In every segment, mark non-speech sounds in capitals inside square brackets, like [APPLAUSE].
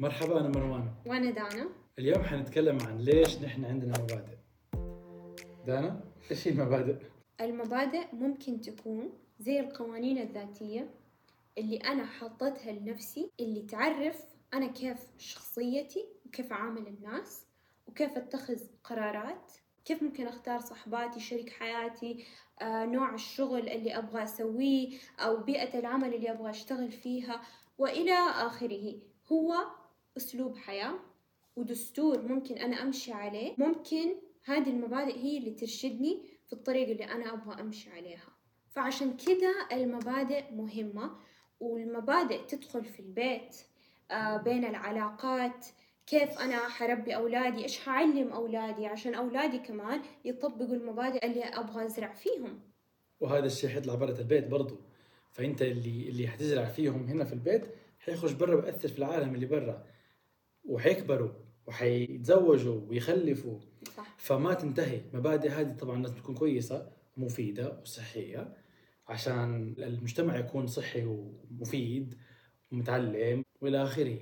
مرحبا أنا مروان. وأنا دانا. اليوم حنتكلم عن ليش نحن عندنا مبادئ. دانا إيش هي المبادئ؟ المبادئ ممكن تكون زي القوانين الذاتية اللي أنا حاطتها لنفسي اللي تعرف أنا كيف شخصيتي وكيف أعامل الناس وكيف أتخذ قرارات كيف ممكن أختار صحباتي شريك حياتي آه، نوع الشغل اللي أبغى أسويه أو بيئة العمل اللي أبغى أشتغل فيها وإلى آخره. هو أسلوب حياة ودستور ممكن أنا أمشي عليه ممكن هذه المبادئ هي اللي ترشدني في الطريق اللي أنا أبغى أمشي عليها. فعشان كذا المبادئ مهمة والمبادئ تدخل في البيت آه، بين العلاقات كيف أنا حربي أولادي إيش حعلم أولادي عشان أولادي كمان يطبقوا المبادئ اللي أبغى أزرع فيهم. وهذا الشيء حيطلع برا البيت برضو. فأنت اللي اللي حتزرع فيهم هنا في البيت حيخرج برا ويأثر في العالم اللي برا. وحيكبروا وحيتزوجوا ويخلفوا صح. فما تنتهي. مبادئ هذه طبعا لازم تكون كويسة مفيدة وصحية عشان المجتمع يكون صحي ومفيد ومتعلم وإلى آخره.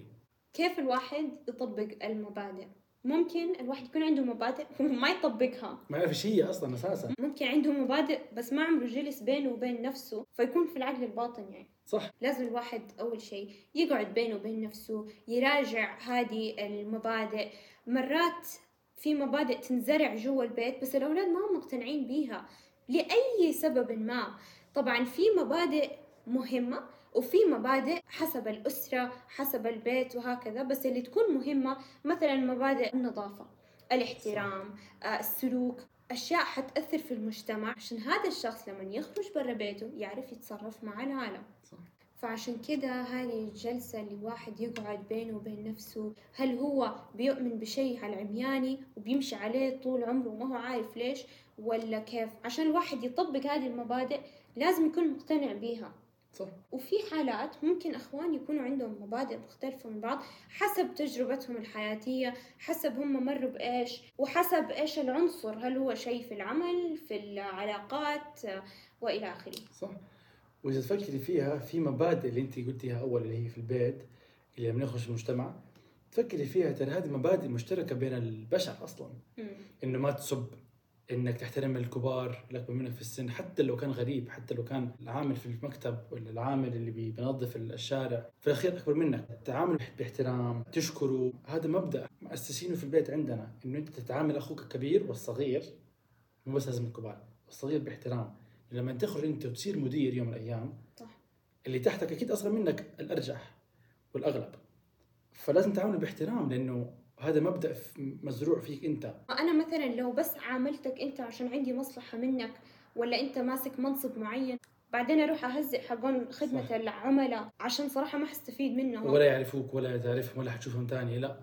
كيف الواحد يطبق المبادئ؟ ممكن الواحد يكون عنده مبادئ وما يطبقها. ما يعرف إيش هي أصلا أساسا. ممكن عنده مبادئ بس ما عمره جلس بينه وبين نفسه فيكون في العقل الباطن يعني. صح. لازم الواحد أول شيء يقعد بينه وبين نفسه يراجع هذه المبادئ. مرات في مبادئ تنزرع جوا البيت بس الأولاد ما هم مقتنعين بيها لأي سبب ما. طبعا في مبادئ مهمة وفي مبادئ حسب الأسرة حسب البيت وهكذا بس اللي تكون مهمة مثلا مبادئ النظافة الاحترام آه، السلوك أشياء حتأثر في المجتمع عشان هذا الشخص لما يخرج برا بيته يعرف يتصرف مع العالم. صح. فعشان كده هذه الجلسة اللي الواحد يقعد بينه وبين نفسه هل هو بيؤمن بشيء على العمياني وبيمشي عليه طول عمره وما هو عارف ليش ولا كيف؟ عشان الواحد يطبق هذه المبادئ لازم يكون مقتنع بيها. صح وفي حالات ممكن أخوان يكونوا عندهم مبادئ مختلفة من بعض حسب تجربتهم الحياتية حسب هم مروا بإيش وحسب إيش العنصر هل هو شيء في العمل في العلاقات وإلى آخره. صح. وإذا تفكري فيها في مبادئ اللي انت قلتيها أول اللي هي في البيت اللي لما نخرج المجتمع تفكري فيها ترى هذه مبادئ مشتركة بين البشر أصلا. مم. إنه ما تسب إنك تحترم الكبار الاكبر منك في السن حتى لو كان غريب حتى لو كان العامل في المكتب ولا العامل اللي بي- بينظف الشارع في الأخير أكبر منك. تعامل باحترام تشكره هذا مبدأ مؤسسينه في البيت عندنا إنه أنت تتعامل أخوك الكبير والصغير مو بس لازم الكبار الصغير باحترام. لما تخرج أنت وتصير مدير يوم من الأيام صح. اللي تحتك أكيد أصغر منك الأرجح والأغلب. فلازم تعامله باحترام لأنه هذا مبدأ مزروع فيك أنت. أنا مثلا لو بس عاملتك أنت عشان عندي مصلحة منك ولا أنت ماسك منصب معين بعدين أروح أهزئ حقون خدمة صح. العملاء عشان صراحة ما حستفيد منهم. ولا يعرفوك ولا تعرفهم ولا حتشوفهم تاني لا.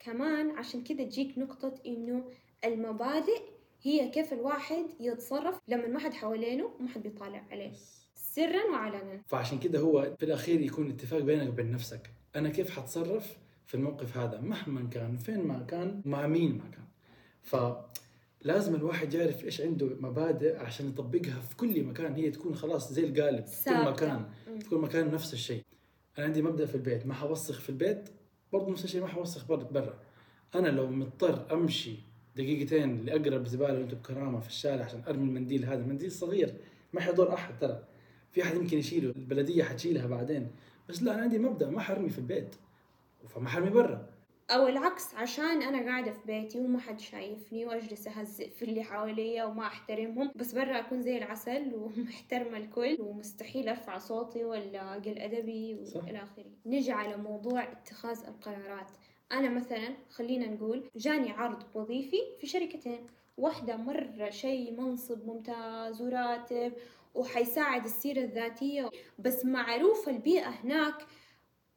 كمان عشان كذا تجيك نقطة إنه المبادئ هي كيف الواحد يتصرف لما ما حد حوالينه وما حد بيطالع عليه. سرا وعلنا. فعشان كده هو في الأخير يكون اتفاق بينك وبين نفسك. أنا كيف حتصرف؟ في الموقف هذا مهما كان فين ما كان مع مين ما كان. فلازم الواحد يعرف إيش عنده مبادئ عشان يطبقها في كل مكان. هي تكون خلاص زي القالب في كل. مكان. في كل مكان نفس الشيء. أنا عندي مبدأ في البيت ما حوسخ في البيت برضه نفس الشيء ما حوسخ برا برا. أنا لو مضطر أمشي دقيقتين لأقرب زبالة وأنتم بكرامة في الشارع عشان أرمي المنديل هذا منديل صغير ما حيضر أحد ترى. في أحد يمكن يشيله البلدية حتشيلها بعدين. بس لا أنا عندي مبدأ ما حرمي في البيت. فما حرمي برا. أو العكس عشان أنا قاعدة في بيتي وما حد شايفني وأجلس أهزئ في اللي حواليا وما أحترمهم بس برا أكون زي العسل [LAUGHS] ومحترمة الكل ومستحيل أرفع صوتي ولا أقل أدبي صح. وإلى آخره. نجي على موضوع اتخاذ القرارات. أنا مثلا خلينا نقول جاني عرض وظيفي في شركتين. واحدة مرة شيء منصب ممتاز وراتب وحيساعد السيرة الذاتية بس معروف البيئة هناك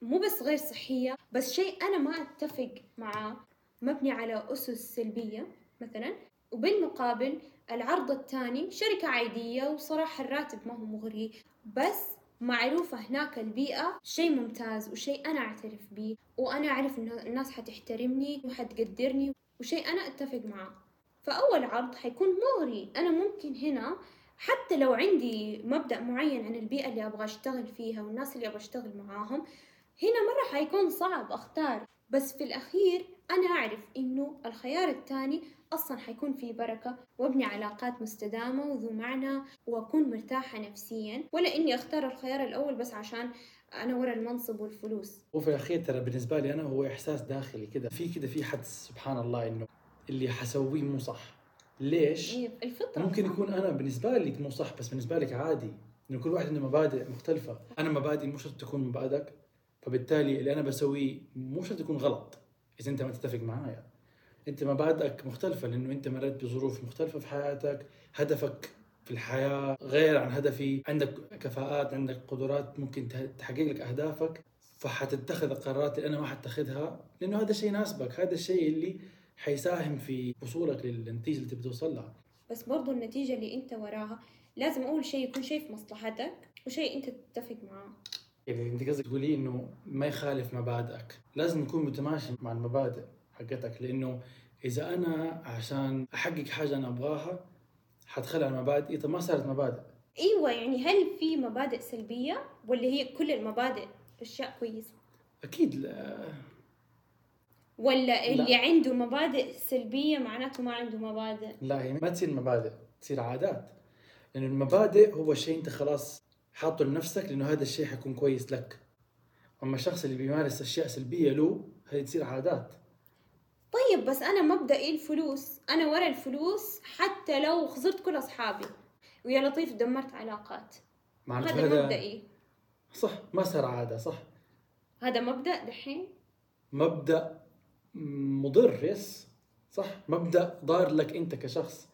مو بس غير صحية بس شيء أنا ما أتفق معاه مبني على أسس سلبية مثلا. وبالمقابل العرض الثاني شركة عادية وصراحة الراتب ما هو مغري بس معروفة هناك البيئة شيء ممتاز وشيء أنا أعترف به وأنا أعرف إنه الناس حتحترمني وحتقدرني وشيء أنا أتفق معاه. فأول عرض حيكون مغري. أنا ممكن هنا حتى لو عندي مبدأ معين عن البيئة اللي أبغى أشتغل فيها والناس اللي أبغى أشتغل معاهم هنا مرة حيكون صعب أختار بس في الأخير أنا أعرف إنه الخيار الثاني أصلا حيكون فيه بركة وأبني علاقات مستدامة وذو معنى وأكون مرتاحة نفسيا. ولا إني أختار الخيار الأول بس عشان أنا ورا المنصب والفلوس. وفي الأخير ترى بالنسبة لي أنا هو إحساس داخلي كده. في كده في حدس سبحان الله إنه اللي حسويه مو صح. ليش؟ إيه، الفطرة ممكن؟ يكون أنا بالنسبة لي مو صح بس بالنسبة لك عادي. إنه كل واحد عنده مبادئ مختلفة. أنا مبادئي مو شرط تكون مبادئك. فبالتالي اللي أنا بسويه مو شرط يكون غلط إذا أنت ما تتفق معايا. أنت مبادئك مختلفة لأنه أنت مريت بظروف مختلفة في حياتك هدفك في الحياة غير عن هدفي. عندك كفاءات عندك قدرات ممكن تحقق لك أهدافك فحتتخذ القرارات اللي أنا ما حتخذها لأنه هذا الشيء يناسبك. هذا الشيء اللي حيساهم في وصولك للنتيجة اللي تبي توصل لها. بس برضو النتيجة اللي أنت وراها لازم أول شيء يكون شيء في مصلحتك وشيء أنت تتفق معاه. يعني انت قصدك تقولي إنه ما يخالف مبادئك. لازم نكون متماشي مع المبادئ حقتك لأنه إذا أنا عشان أحقق حاجة أنا أبغاها حتخلى عن مبادئي طب ما صارت مبادئ. أيوة يعني هل في مبادئ سلبية ولا هي كل المبادئ أشياء كويسة؟ أكيد لا. ولا اللي عنده مبادئ سلبية معناته ما عنده مبادئ؟ لا هي ما تصير مبادئ تصير عادات. لأنه المبادئ هو شيء أنت خلاص حاطه لنفسك لأنه هذا الشيء حيكون كويس لك. أما الشخص اللي بيمارس أشياء سلبية له هذه تصير عادات طيب بس أنا مبدئي الفلوس أنا ورا الفلوس حتى لو خسرت كل أصحابي. ويا لطيف دمرت علاقات. هذا مبدئي. صح ما صار عادة صح. هذا مبدأ دحين؟ مبدأ مضر يس. صح مبدأ ضار لك أنت كشخص.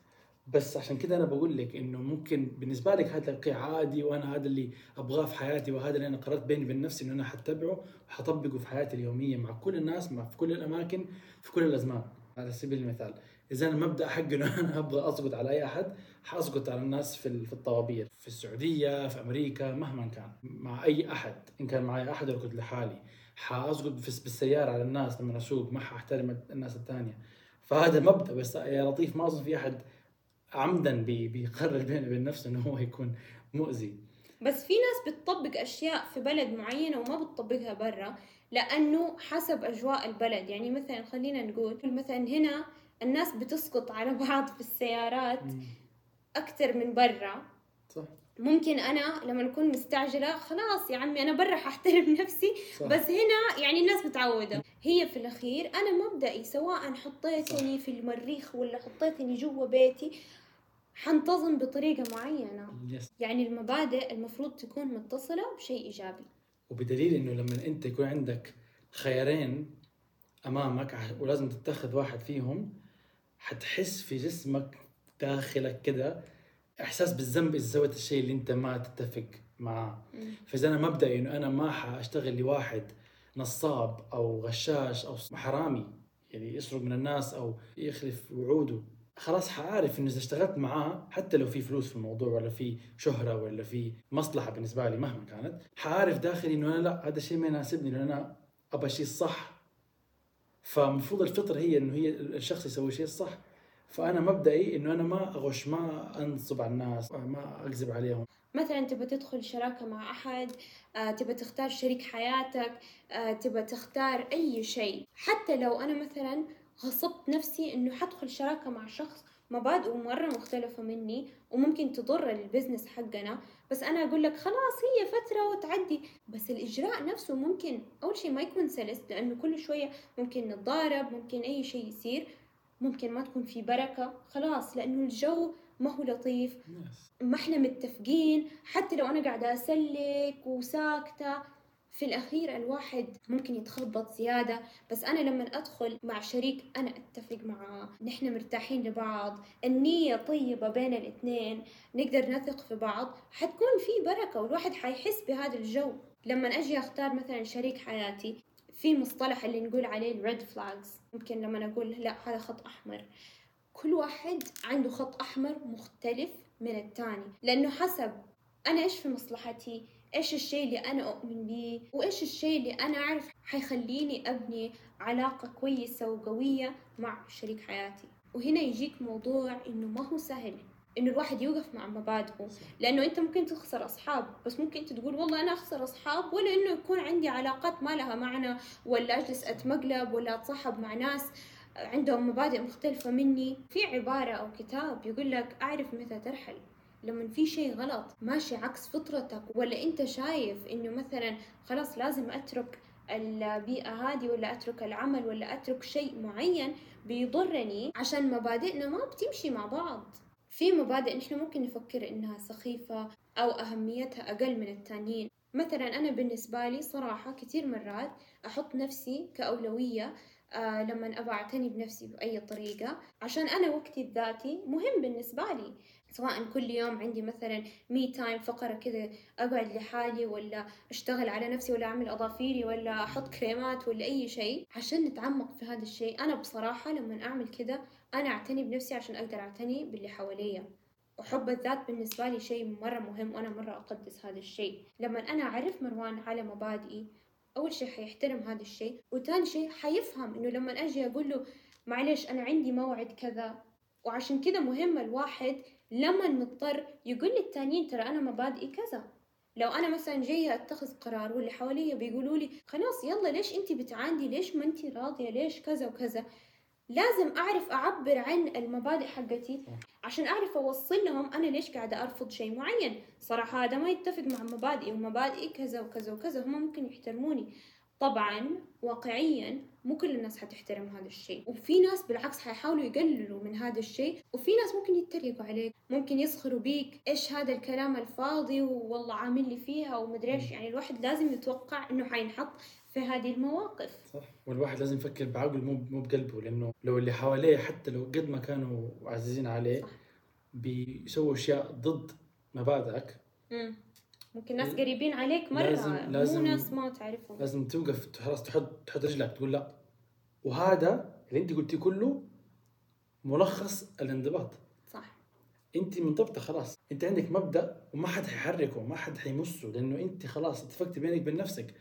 بس عشان كده أنا بقول لك إنه ممكن بالنسبة لك هذا الشيء عادي وأنا هذا اللي أبغاه في حياتي وهذا اللي أنا قررت بيني وبين نفسي إنه أنا حتبعه وحطبقه في حياتي اليومية مع كل الناس مع في كل الأماكن في كل الأزمان. على سبيل المثال إذا المبدا حقي إنه [LAUGHS] أنا أبغى أسقط على أي أحد حأسقط على الناس في في الطوابير. في السعودية في أمريكا مهما كان. مع أي أحد. إن كان معي أحد ولا كنت لحالي. حأسقط بالسيارة على الناس لما أسوق ما حأحترم الناس الثانية. فهذا مبدأ بس يا لطيف ما أظن في أحد عمدا بي- بيقرر بينه وبين نفسه إنه هو يكون مؤذي. بس في ناس بتطبق أشياء في بلد معينة وما بتطبقها برا لأنه حسب أجواء البلد. يعني مثلا خلينا نقول مثلا هنا الناس بتسقط على بعض في السيارات أكثر من برا. ممكن أنا لما أكون مستعجلة خلاص يا عمي أنا برا ححترم [LAUGHS] نفسي. صح. بس هنا يعني الناس متعودة. هي في الأخير أنا مبدئي سواء حطيتني في المريخ ولا حطيتني جوا بيتي حنتظم بطريقة معينة. يس يعني المبادئ المفروض تكون متصلة بشيء إيجابي. وبدليل إنه لما أنت يكون عندك خيارين أمامك ولازم تتخذ واحد فيهم حتحس في جسمك داخلك كده إحساس بالذنب إذا سويت الشيء اللي أنت ما تتفق معاه. فإذا أنا مبدئي إنه أنا ما حأشتغل لواحد نصاب أو غشاش أو حرامي يعني يسرق من الناس أو يخلف وعوده خلاص حعرف إنه إذا اشتغلت معاه حتى لو في فلوس في الموضوع ولا في شهرة ولا في مصلحة بالنسبة لي مهما كانت حعرف داخلي إنه أنا لا هذا الشيء ما يناسبني لأنه أنا أبغى الشيء الصح فمفروض الفطرة هي إنه هي الشخص يسوي الشيء الصح فأنا مبدئي إنه أنا ما أغش ما أنصب على الناس ما أكذب عليهم. مثلا تبى تدخل شراكة مع أحد آه، تبى تختار شريك حياتك آه، تبى تختار أي شيء. حتى لو أنا مثلا غصبت نفسي إنه حدخل شراكة مع شخص مبادئه مرة مختلفة مني وممكن تضر البزنس حقنا بس أنا أقول لك خلاص هي فترة وتعدي. بس الإجراء نفسه ممكن أول شيء ما يكون سلس لأنه كل شوية ممكن نتضارب ممكن أي شيء يصير. ممكن ما تكون في بركة خلاص لأنه الجو ما هو لطيف. ما إحنا متفقين. حتى لو أنا قاعدة أسلك وساكتة في الأخير الواحد ممكن يتخبط زيادة. بس أنا لما أدخل مع شريك أنا أتفق معاه. نحن مرتاحين لبعض. النية طيبة بين الاثنين. نقدر نثق في بعض. حتكون في بركة والواحد حيحس بهذا الجو. لما أجي أختار مثلا شريك حياتي في مصطلح اللي نقول عليه الريد فلاجز ممكن لما أقول لا هذا خط أحمر. كل واحد عنده خط أحمر مختلف من التاني لأنه حسب أنا إيش في مصلحتي إيش الشيء اللي أنا أؤمن به وإيش الشيء اللي أنا أعرف حيخليني أبني علاقة كويسة وقوية مع شريك حياتي. وهنا يجيك موضوع إنه ما هو سهل. إنه الواحد يوقف مع مبادئه. لأنه أنت ممكن تخسر أصحاب بس ممكن أنت تقول والله أنا أخسر أصحاب ولا إنه يكون عندي علاقات ما لها معنى ولا أجلس أتمقلب ولا أتصاحب مع ناس عندهم مبادئ مختلفة مني. في عبارة أو كتاب يقول لك أعرف متى ترحل. لما في شيء غلط ماشي عكس فطرتك. ولا أنت شايف إنه مثلا خلاص لازم أترك البيئة هذه ولا أترك العمل ولا أترك شيء معين بيضرني عشان مبادئنا ما بتمشي مع بعض. في مبادئ نحن ممكن نفكر إنها سخيفة أو أهميتها أقل من التانيين. مثلا أنا بالنسبة لي صراحة كثير مرات أحط نفسي كأولوية آه لما أبغى أعتني بنفسي بأي طريقة عشان أنا وقتي الذاتي مهم بالنسبة لي. سواء كل يوم عندي مثلا me time فقرة كذا أقعد لحالي ولا أشتغل على نفسي ولا أعمل أظافيري ولا أحط كريمات ولا أي شيء. عشان نتعمق في هذا الشيء أنا بصراحة لما أعمل كذا أنا أعتني بنفسي عشان أقدر أعتني باللي حواليا. وحب الذات بالنسبة لي شيء مرة مهم وأنا مرة أقدس هذا الشيء. لما أنا أعرف مروان على مبادئي أول شيء حيحترم هذا الشيء. وثاني شيء حيفهم إنه لما أجي أقول له معلش أنا عندي موعد كذا. وعشان كذا مهم الواحد لما نضطر يقول للتانيين ترى أنا مبادئي كذا. لو أنا مثلا جاية أتخذ قرار واللي حواليا بيقولوا لي خلاص يلا ليش أنت بتعاندي؟ ليش ما أنت راضية؟ ليش كذا وكذا؟ لازم أعرف أعبر عن المبادئ حقتي عشان أعرف أوصل لهم أنا ليش قاعدة أرفض شيء معين. صراحة هذا ما يتفق مع مبادئي ومبادئي كذا وكذا وكذا هم ممكن يحترموني. طبعا واقعيا مو كل الناس حتحترم هذا الشيء. وفي ناس بالعكس حيحاولوا يقللوا من هذا الشيء وفي ناس ممكن يتريقوا عليك ممكن يسخروا بيك إيش هذا الكلام الفاضي والله عامل لي فيها ومدري إيش. يعني الواحد لازم يتوقع إنه حينحط في هذه المواقف. صح. والواحد لازم يفكر بعقله مو مو بقلبه لأنه لو اللي حواليه حتى لو قد ما كانوا عزيزين عليه صح. بيسووا أشياء ضد مبادئك. ممكن ناس قريبين عليك مرة لازم- لازم- مو ناس ما تعرفهم. لازم توقف خلاص تحط تحط رجلك تقول لا. وهذا اللي انت قلتيه كله ملخص الانضباط. صح. انت منضبطه خلاص. انت عندك مبدأ وما حد حيحركه ما حد حيمسه لأنه انت خلاص اتفقت بينك وبين نفسك.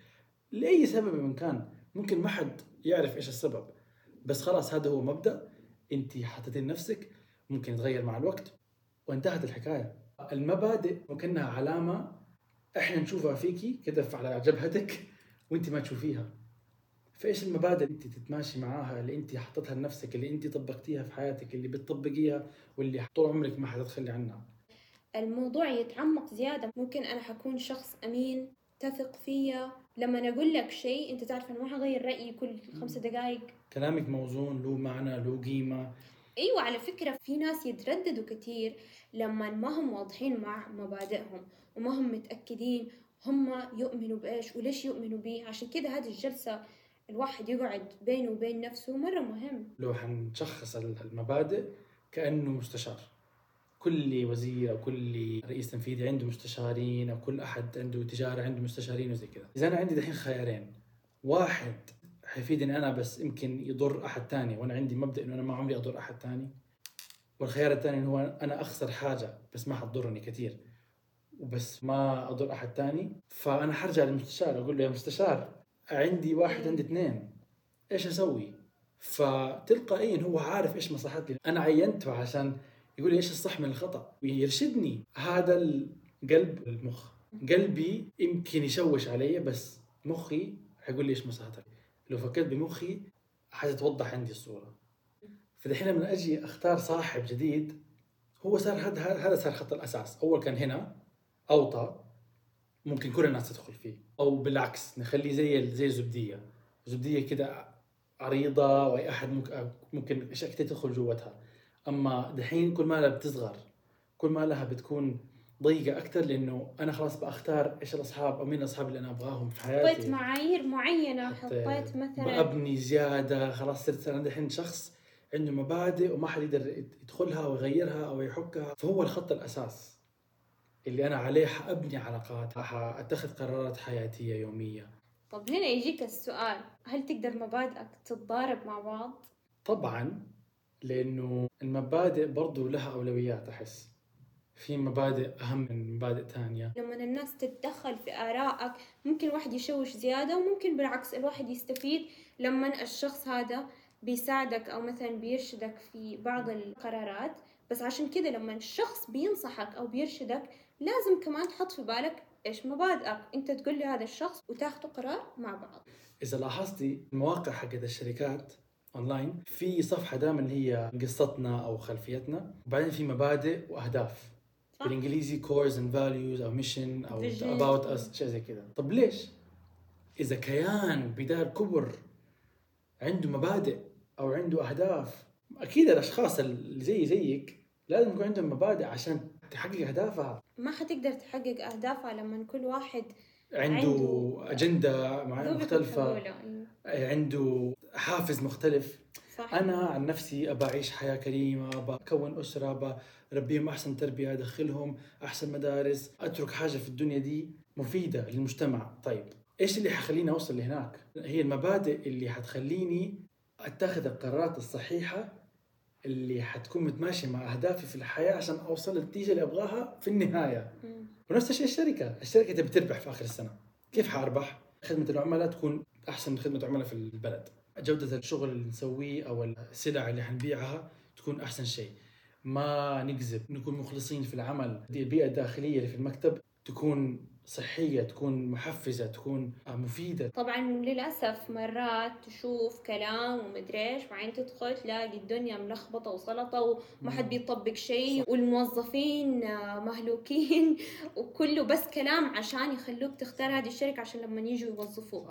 لأي سبب من كان ممكن ما حد يعرف إيش السبب. بس خلاص هذا هو مبدأ. انت حطيتيه لنفسك ممكن يتغير مع الوقت. وانتهت الحكاية. المبادئ وكأنها علامة إحنا نشوفها فيكي كده على جبهتك وانت ما تشوفيها. فايش المبادئ اللي انت تتماشي معاها اللي انت حطيتها لنفسك اللي انت طبقتيها في حياتك اللي بتطبقيها واللي طول عمرك ما حتتخلي عنها؟ الموضوع يتعمق زيادة. ممكن أنا حكون شخص أمين تثق فيا. لما أقول لك شيء أنت تعرف أنا ما حغير رأيي كل خمسة دقائق كلامك موزون له معنى له قيمة. أيوه على فكرة في ناس يترددوا كثير لما ما هم واضحين مع مبادئهم وما هم متأكدين هم يؤمنوا بإيش وليش يؤمنوا به عشان كذا هذه الجلسة الواحد يقعد بينه وبين نفسه مرة مهم. لو حنشخص المبادئ كأنه مستشار. كل وزير أو كل رئيس تنفيذي عنده مستشارين أو كل أحد عنده تجارة عنده مستشارين وزي كذا. إذا أنا عندي دحين خيارين واحد حيفيدني أنا بس يمكن يضر أحد تاني. وأنا عندي مبدأ إنه أنا ما عمري أضر أحد تاني. والخيار الثاني هو أنا أخسر حاجة بس ما حتضرني كثير وبس ما أضر أحد تاني. فأنا حرجع للمستشار أقول له يا مستشار عندي واحد عندي اثنين. إيش أسوي؟ فتلقائيا هو عارف إيش مصلحتي. أنا عينته عشان يقول لي إيش الصح من الخطأ. ويرشدني هذا القلب المخ. قلبي يمكن يشوش علي بس مخي حيقول لي إيش مصلحتك. لو فكرت بمخي حتتوضح عندي الصورة. فدحين لما أجي أختار صاحب جديد هو صار هذا هذا صار خط الأساس. أول كان هنا أوطى ممكن كل الناس تدخل فيه. أو بالعكس نخليه زي زي الزبديه زبدية كده عريضة وأي أحد ممكن كثير تدخل جوتها أما دحين كل ما لها بتصغر كل ما لها بتكون ضيقة أكثر لأنه أنا خلاص بختار إيش الأصحاب أو مين الأصحاب اللي أنا أبغاهم في حياتي. حطيت معايير معينة حطيت مثلا ابني زيادة خلاص صرت أنا دحين شخص عنده مبادئ وما حد يقدر يدخلها ويغيرها أو يحكها. فهو الخط الأساس اللي أنا عليه حأبني علاقات حاتخذ قرارات حياتية يومية. طب هنا يجيك السؤال هل تقدر مبادئك تتضارب مع بعض؟ طبعا لأنه المبادئ برضو لها أولويات أحس. في مبادئ أهم من مبادئ ثانية. لما الناس تتدخل في آرائك ممكن الواحد يشوش زيادة وممكن بالعكس الواحد يستفيد. لما الشخص هذا بيساعدك أو مثلا بيرشدك في بعض القرارات بس عشان كذا لما الشخص بينصحك أو بيرشدك لازم كمان تحط في بالك إيش مبادئك. أنت تقول لهذا الشخص وتاخذوا قرار مع بعض. إذا لاحظتي المواقع حقت الشركات اونلاين في صفحة دائما هي قصتنا أو خلفيتنا وبعدين في مبادئ وأهداف. بالإنجليزي goals and values أو mission أو. about us شيء زي كذا طب ليش إذا كيان بدا الكبر عنده مبادئ أو عنده أهداف أكيد الأشخاص اللي زيي زيك لازم يكون عندهم مبادئ عشان تحقق أهدافها ما حتقدر تحقق أهدافها لما كل واحد عنده, عنده اجنده مختلفة. أيوة. عنده حافز مختلف صح أنا عن نفسي ابى أعيش حياة كريمة ابى أكون أسرة ابى اربيهم أحسن تربية أدخلهم أحسن مدارس أترك حاجة في الدنيا دي مفيدة للمجتمع. طيب إيش اللي حخليني أوصل لهناك؟ هي المبادئ اللي حتخليني أتخذ القرارات الصحيحة اللي حتكون متماشية مع أهدافي في الحياة عشان أوصل للنتيجة اللي أبغاها في النهاية. مم. ونفس الشيء الشركة، الشركة تبي تربح في آخر السنة، كيف حأربح؟ خدمة العملاء تكون أحسن خدمة عملاء في البلد، جودة الشغل اللي نسويه أو السلع اللي حنبيعها تكون أحسن شيء، ما نكذب، نكون مخلصين في العمل، دي البيئة الداخلية اللي في المكتب تكون صحية، تكون محفزة، تكون مفيدة، طبعا للأسف مرات تشوف كلام ومدري إيش بعدين تدخل تلاقي الدنيا ملخبطة وسلطة وما حد بيطبق شيء والموظفين مهلوكين [LAUGHS] وكله بس كلام عشان يخلوك تختار هذه الشركة عشان لما يجوا يوظفوك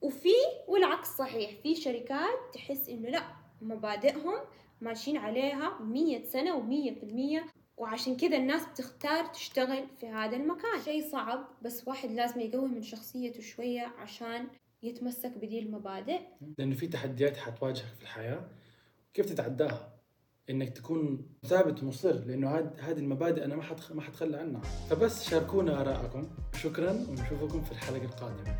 وفي والعكس صحيح في شركات تحس إنه لأ مبادئهم ماشيين عليها مية سنة ومية في المية وعشان كذا الناس بتختار تشتغل في هذا المكان. شيء صعب بس واحد لازم يقوي من شخصيته شوية عشان يتمسك بدي المبادئ. لأنه في تحديات حتواجهك في الحياة كيف تتعداها؟ إنك تكون ثابت ومصر لأنه هاد هذه المبادئ أنا ما حتخ... ما حتخلى عنها. فبس شاركونا آرائكم. شكرا ونشوفكم في الحلقة القادمة.